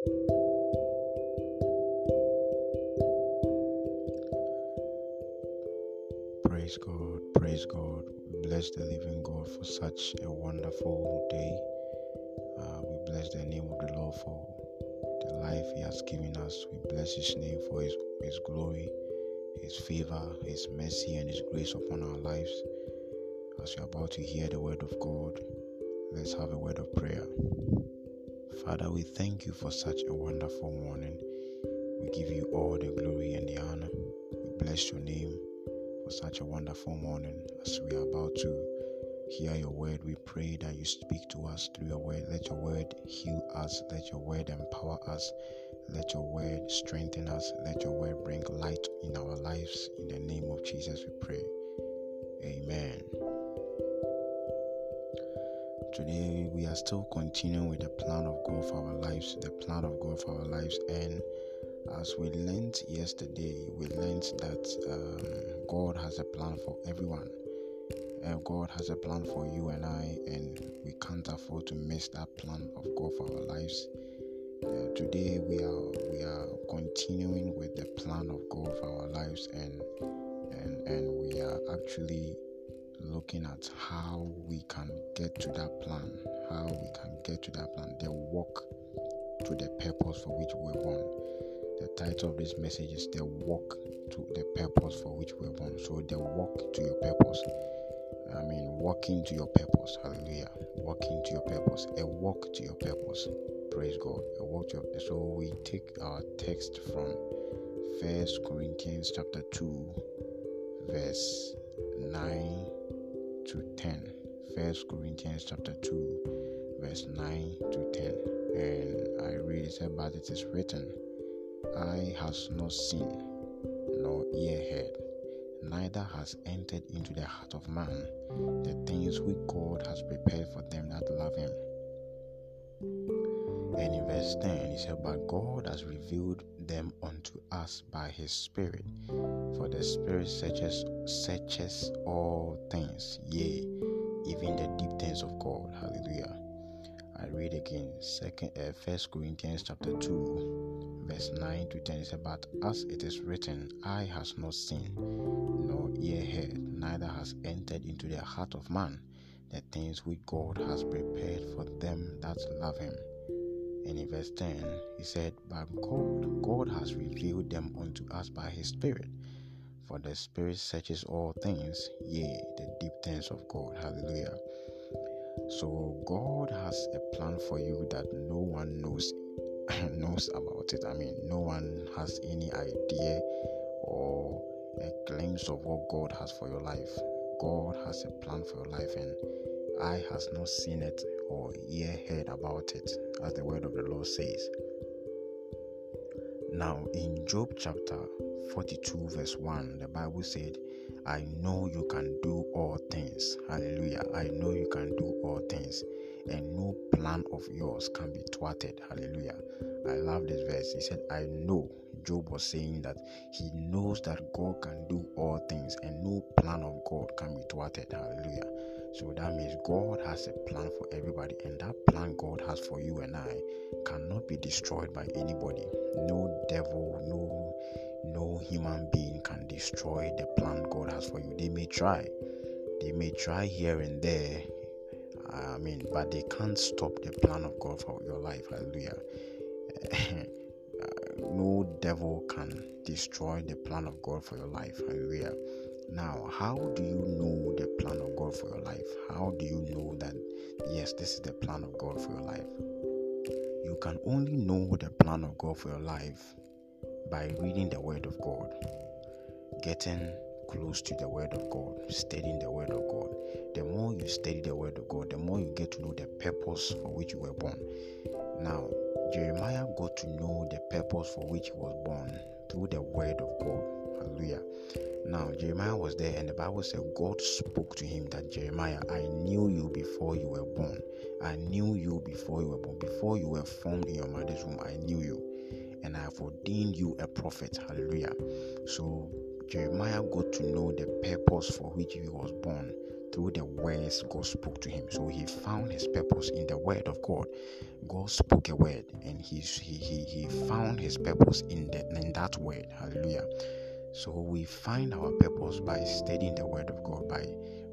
Praise God, praise God. We Bless the living God for such a wonderful day. Uh, we bless the name of the Lord for the life He has given us. We bless His name for His, His glory, His favor, His mercy, and His grace upon our lives. As you're about to hear the word of God, let's have a word of prayer. Father, we thank you for such a wonderful morning. We give you all the glory and the honor. We bless your name for such a wonderful morning. As we are about to hear your word, we pray that you speak to us through your word. Let your word heal us. Let your word empower us. Let your word strengthen us. Let your word bring light in our lives. In the name of Jesus, we pray. Amen. Today, we are still continuing with the plan of God for our lives, the plan of God for our lives, and as we learned yesterday, we learned that um, God has a plan for everyone. Uh, God has a plan for you and I, and we can't afford to miss that plan of God for our lives. Uh, today we are we are continuing with the plan of God for our lives, and and and we are actually looking at how we can get to that plan, how we can get to that plan, the walk to the purpose for which we were born. The title of this message is The Walk to the Purpose for which we were born. So, the walk to your purpose. I mean, walking to your purpose. Hallelujah. Walking to your purpose. A walk to your purpose. Praise God. A walk to your So, we take our text from First Corinthians chapter 2, verse 9 to 10. First Corinthians chapter 2, verse 9 to 10. And I read it said, But it is written, eye has not seen, nor ear heard, neither has entered into the heart of man the things which God has prepared for them that love him. And in verse 10, he said, But God has revealed them unto us by his Spirit. For the Spirit searches, searches all things, yea, even the deep things of God. Hallelujah. I read again, second, uh, First Corinthians chapter two, verse nine to ten. It says, "But as it is written, eye has not seen, nor ear heard, neither has entered into the heart of man the things which God has prepared for them that love Him." And in verse ten, he said, "But God, God has revealed them unto us by His Spirit." For the Spirit searches all things, yea, the deep things of God. Hallelujah. So God has a plan for you that no one knows knows about it. I mean, no one has any idea or a glimpse of what God has for your life. God has a plan for your life and eye has not seen it or ear heard about it, as the word of the Lord says. Now, in Job chapter 42, verse 1, the Bible said, I know you can do all things. Hallelujah. I know you can do all things, and no plan of yours can be thwarted. Hallelujah. I love this verse. He said, I know. Job was saying that he knows that God can do all things, and no plan of God can be thwarted. Hallelujah. So that means God has a plan for everybody, and that plan God has for you and I cannot be destroyed by anybody. No devil, no no human being can destroy the plan God has for you. They may try, they may try here and there. I mean, but they can't stop the plan of God for your life. Hallelujah. no devil can destroy the plan of God for your life. Hallelujah. Now, how do you know the plan of God for your life? How do you know that, yes, this is the plan of God for your life? You can only know the plan of God for your life by reading the Word of God, getting close to the Word of God, studying the study the Word of God, the more you get to know the purpose for which you were born. Now, Jeremiah got to know the purpose for which he was born through the Word of God. Hallelujah. Now, Jeremiah was there, and the Bible said God spoke to him that Jeremiah, I knew you before you were born. I knew you before you were born. Before you were formed in your mother's womb, I knew you and I have ordained you a prophet. Hallelujah. So Jeremiah got to know the purpose for which he was born through the words God spoke to him. So he found his purpose in the word of God. God spoke a word and he, he, he, found his purpose in, the, in that word. Hallelujah. So we find our purpose by studying the word of God, by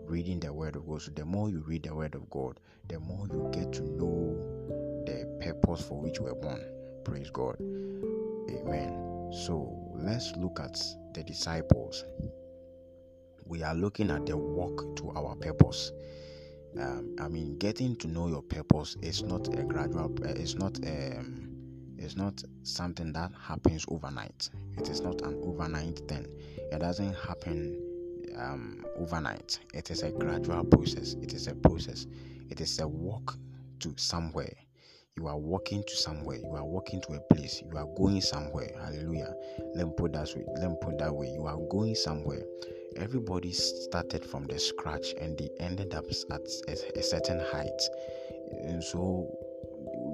reading the word of God. So the more you read the word of God, the more you get to know the purpose for which we were born. Praise God. Amen. So let's look at the disciples we are looking at the walk to our purpose. Um, I mean, getting to know your purpose is not a gradual. Uh, it's not um, it's not something that happens overnight. It is not an overnight thing. It doesn't happen um, overnight. It is a gradual process. It is a process. It is a walk to somewhere. You are walking to somewhere. You are walking to a place. You are going somewhere. Hallelujah. Let me put that way. Let me put that way. You are going somewhere everybody started from the scratch and they ended up at a, a certain height. And so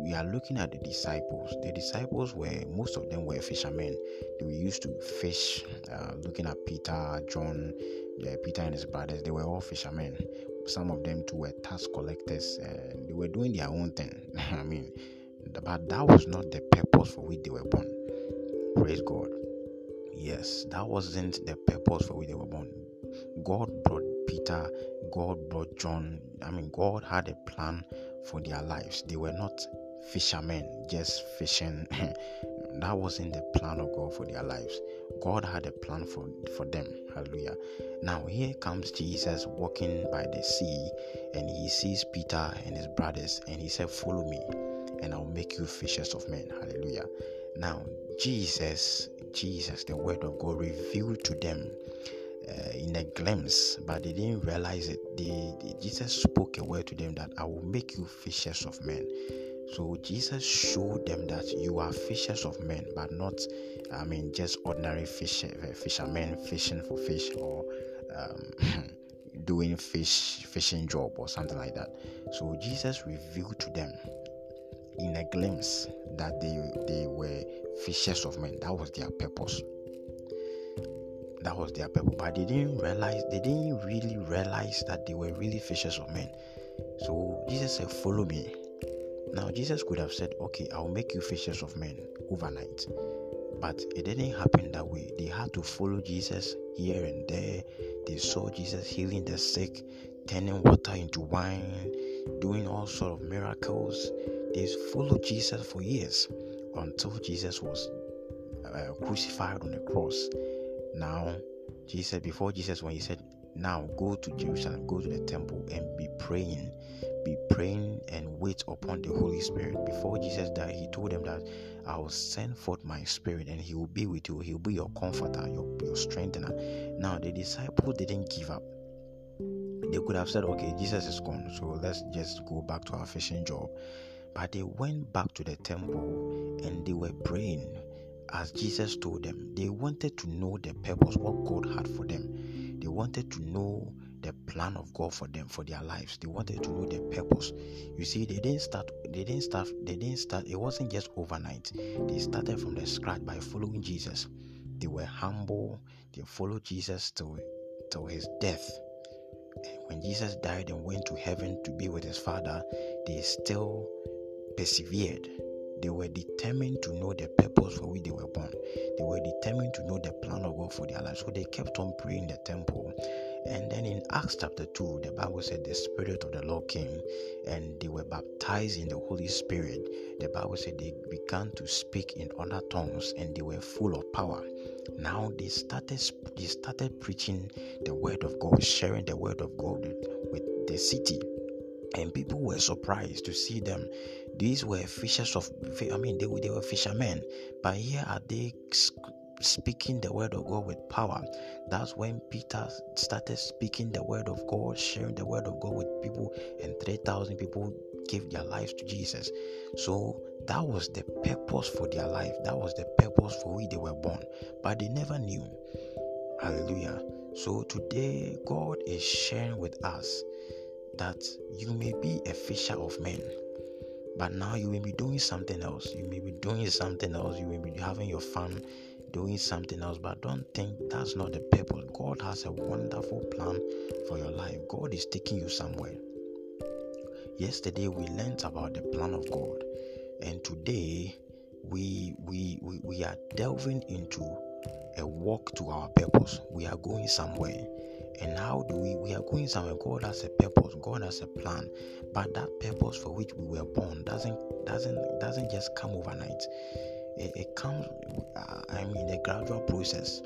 we are looking at the disciples. The disciples were most of them were fishermen. They were used to fish. Uh, looking at Peter, John, Peter and his brothers, they were all fishermen. Some of them too were tax collectors. They were doing their own thing. I mean, but that was not the purpose for which they were born. Praise God. Yes, that wasn't the purpose for which they were born. God brought Peter, God brought John. I mean, God had a plan for their lives. They were not fishermen just fishing. that wasn't the plan of God for their lives. God had a plan for, for them. Hallelujah. Now, here comes Jesus walking by the sea, and he sees Peter and his brothers, and he said, Follow me, and I'll make you fishers of men. Hallelujah. Now, Jesus, Jesus, the word of God revealed to them uh, in a glimpse, but they didn't realize it. They, they, Jesus spoke a word to them that I will make you fishers of men. So Jesus showed them that you are fishers of men, but not, I mean, just ordinary fish, uh, fishermen fishing for fish or um, doing fish fishing job or something like that. So Jesus revealed to them in a glimpse that they they were fishers of men. That was their purpose. That was their purpose. But they didn't realize they didn't really realize that they were really fishers of men. So Jesus said, Follow me. Now Jesus could have said, Okay, I'll make you fishers of men overnight. But it didn't happen that way. They had to follow Jesus here and there. They saw Jesus healing the sick, turning water into wine, doing all sort of miracles. They followed Jesus for years until Jesus was uh, crucified on the cross. Now, Jesus, before Jesus, when he said, Now go to Jerusalem, go to the temple and be praying, be praying and wait upon the Holy Spirit. Before Jesus died, he told them that I will send forth my spirit and he will be with you. He will be your comforter, your, your strengthener. Now, the disciples didn't give up they could have said, okay, Jesus is gone, so let's just go back to our fishing job. But they went back to the temple and they were praying as Jesus told them. They wanted to know the purpose, what God had for them. They wanted to know the plan of God for them, for their lives. They wanted to know the purpose. You see, they didn't start, they didn't start, they didn't start, it wasn't just overnight. They started from the scratch by following Jesus. They were humble, they followed Jesus till, till his death when Jesus died and went to heaven to be with his Father, they still persevered. They were determined to know the purpose for which they were born. They were determined to know the plan of God for their lives. So they kept on praying in the temple. And then in Acts chapter 2, the Bible said the Spirit of the Lord came and they were baptized in the Holy Spirit. The Bible said they began to speak in other tongues and they were full of power. Now they started they started preaching the word of God, sharing the word of God with, the city and people were surprised to see them. These were fishers of, I mean, they, they were fishermen, but here are they speaking the word of God with power. That's when Peter started speaking the word of God, sharing the word of God with people, and 3,000 people gave their lives to Jesus. So that was the purpose for their life. That was the purpose for which they were born. But they never knew. Hallelujah. So today, God is sharing with us that you may be a fisher of men. But now you may be doing something else. You may be doing something else. You may be having your fun doing something else, but don't think that's not the purpose. God has a wonderful plan for your life. God is taking you somewhere. Yesterday we learned about the plan of God, and today we we we, we are delving into a walk to our purpose. We are going somewhere. And how do we we are going somewhere? God has a purpose, God has a plan. But that purpose for which we were born doesn't doesn't doesn't just come overnight. It, it comes I mean a gradual process.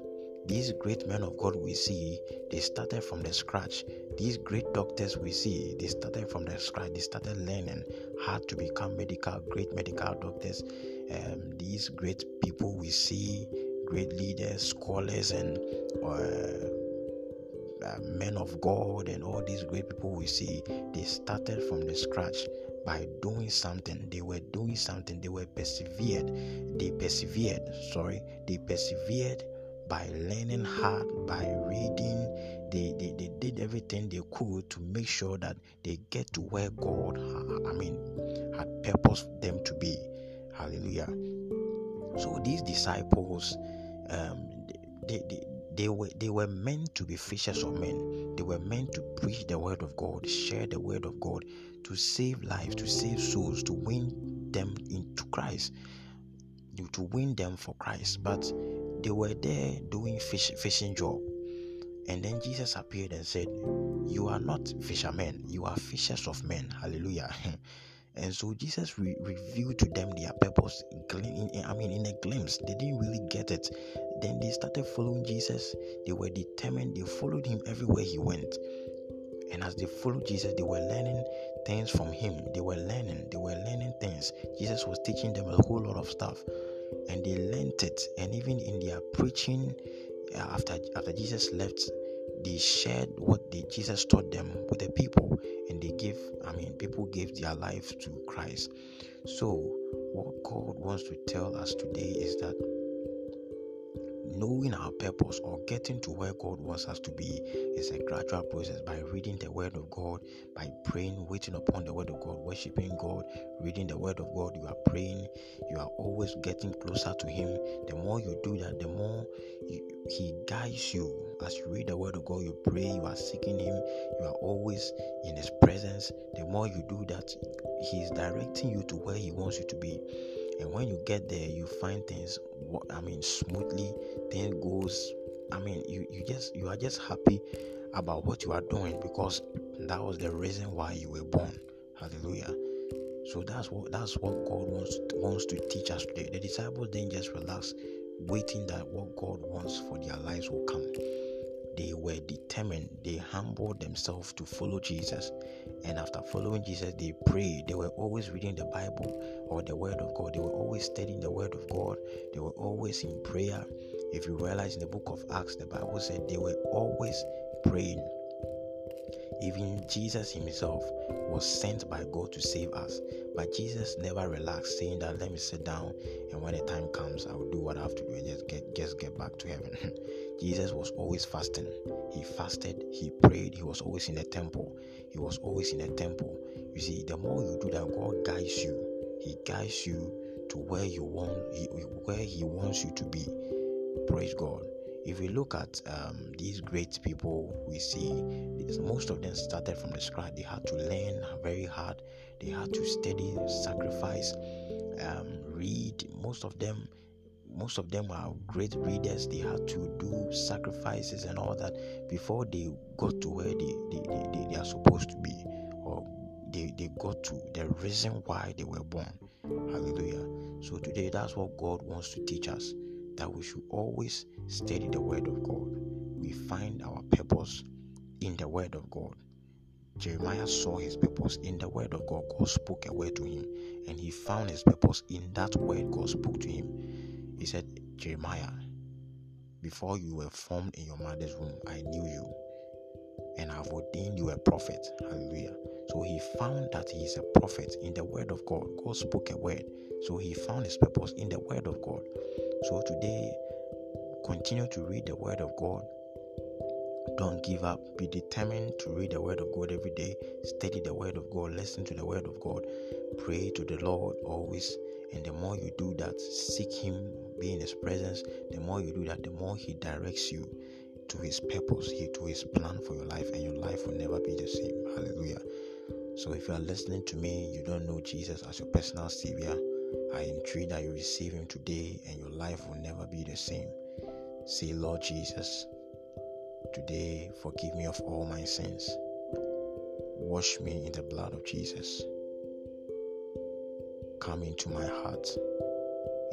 These great men of God we see, they started from the scratch. These great doctors we see, they started from the scratch. They started learning how to become medical, great medical doctors. Um, these great people we see, great leaders, scholars, and uh, uh, men of God, and all these great people we see, they started from the scratch by doing something. They were doing something. They were persevered. They persevered. Sorry, they persevered by learning hard, by reading. They, they, they did everything they could to make sure that they get to where God, I mean, had purposed them to be. Hallelujah. So these disciples, um, they, they, they were they were meant to be fishers of men. They were meant to preach the word of God, share the word of God, to save lives, to save souls, to win them into Christ, to win them for Christ. But they were there doing fish, fishing job. And then Jesus appeared and said, You are not fishermen, you are fishers of men. Hallelujah. and so Jesus re- revealed to them their purpose. I mean, in a glimpse, they didn't really get it. Then they started following Jesus. They were determined, they followed him everywhere he went. And as they followed Jesus, they were learning things from him. They were learning, they were learning things. Jesus was teaching them a whole lot of stuff and they learned it. And even in their preaching, uh, after after Jesus left, they shared what Jesus taught them with the people, and they gave. I mean, people gave their life to Christ. So, what God wants to tell us today is that knowing our purpose or getting to where God wants us to be is a gradual process by reading the Word of God, by praying, waiting upon the Word of God, worshiping God, reading the Word of God. You are praying, you are always getting closer to Him. The more you do that, the more He guides you. As you read the Word of God, you pray, you are seeking Him, you are always in His presence. The more you do that, He is directing you to where He wants you to be and when you get there you find things i mean smoothly. Things goes i mean you, you just you are just happy about what you are doing because that was the reason why you were born. Hallelujah. So that's what that's what god wants wants to teach us today. The disciples didn't just relax waiting that what god wants for their lives will come they were determined, they humbled themselves to follow Jesus. And after following Jesus, they prayed. They were always reading the Bible or the Word of God. They were always studying the Word of God. They were always in prayer. If you realize in the book of Acts, the Bible said they were always praying. Even Jesus himself was sent by God to save us. But Jesus never relaxed, saying that let me sit down and when the time comes, I will do what I have to do and just get just get back to heaven. Jesus was always fasting. He fasted, he prayed, he was always in the temple. He was always in the temple. You see, the more you do that, God guides you. He guides you to where you want where he wants you to be. Praise God if we look at um, these great people we see most of them started from the scratch they had to learn very hard they had to study sacrifice um, read most of them most of them are great readers they had to do sacrifices and all that before they got to where they, they, they, they are supposed to be or they, they got to the reason why they were born hallelujah so today that's what god wants to teach us that we should always study the Word of God. We find our purpose in the Word of God. Jeremiah saw his purpose in the Word of God. God spoke a word to him, and he found his purpose in that word God spoke to him. He said, Jeremiah, before you were formed in your mother's womb, I knew you, and I've ordained you a prophet. Hallelujah. So he found that he is a prophet in the Word of God. God spoke a word. So he found his purpose in the Word of God. So today, continue to read the Word of God. Don't give up. Be determined to read the Word of God every day. Study the Word of God. Listen to the Word of God. Pray to the Lord always. And the more you do that, seek Him, be in His presence, the more you do that, the more He directs you to His purpose, He to His plan for your life, and your life will never be the same. Hallelujah. So if you are listening to me, you don't know Jesus as your personal Savior, I entreat that you receive Him today and your life will never be the same. Say, Lord Jesus, today forgive me of all my sins. Wash me in the blood of Jesus. Come into my heart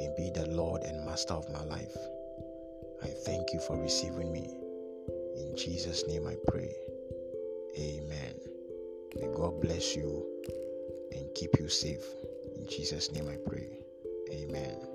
and be the Lord and Master of my life. I thank you for receiving me. In Jesus' name I pray. Amen. May God bless you and keep you safe. In Jesus' name I pray. Amen.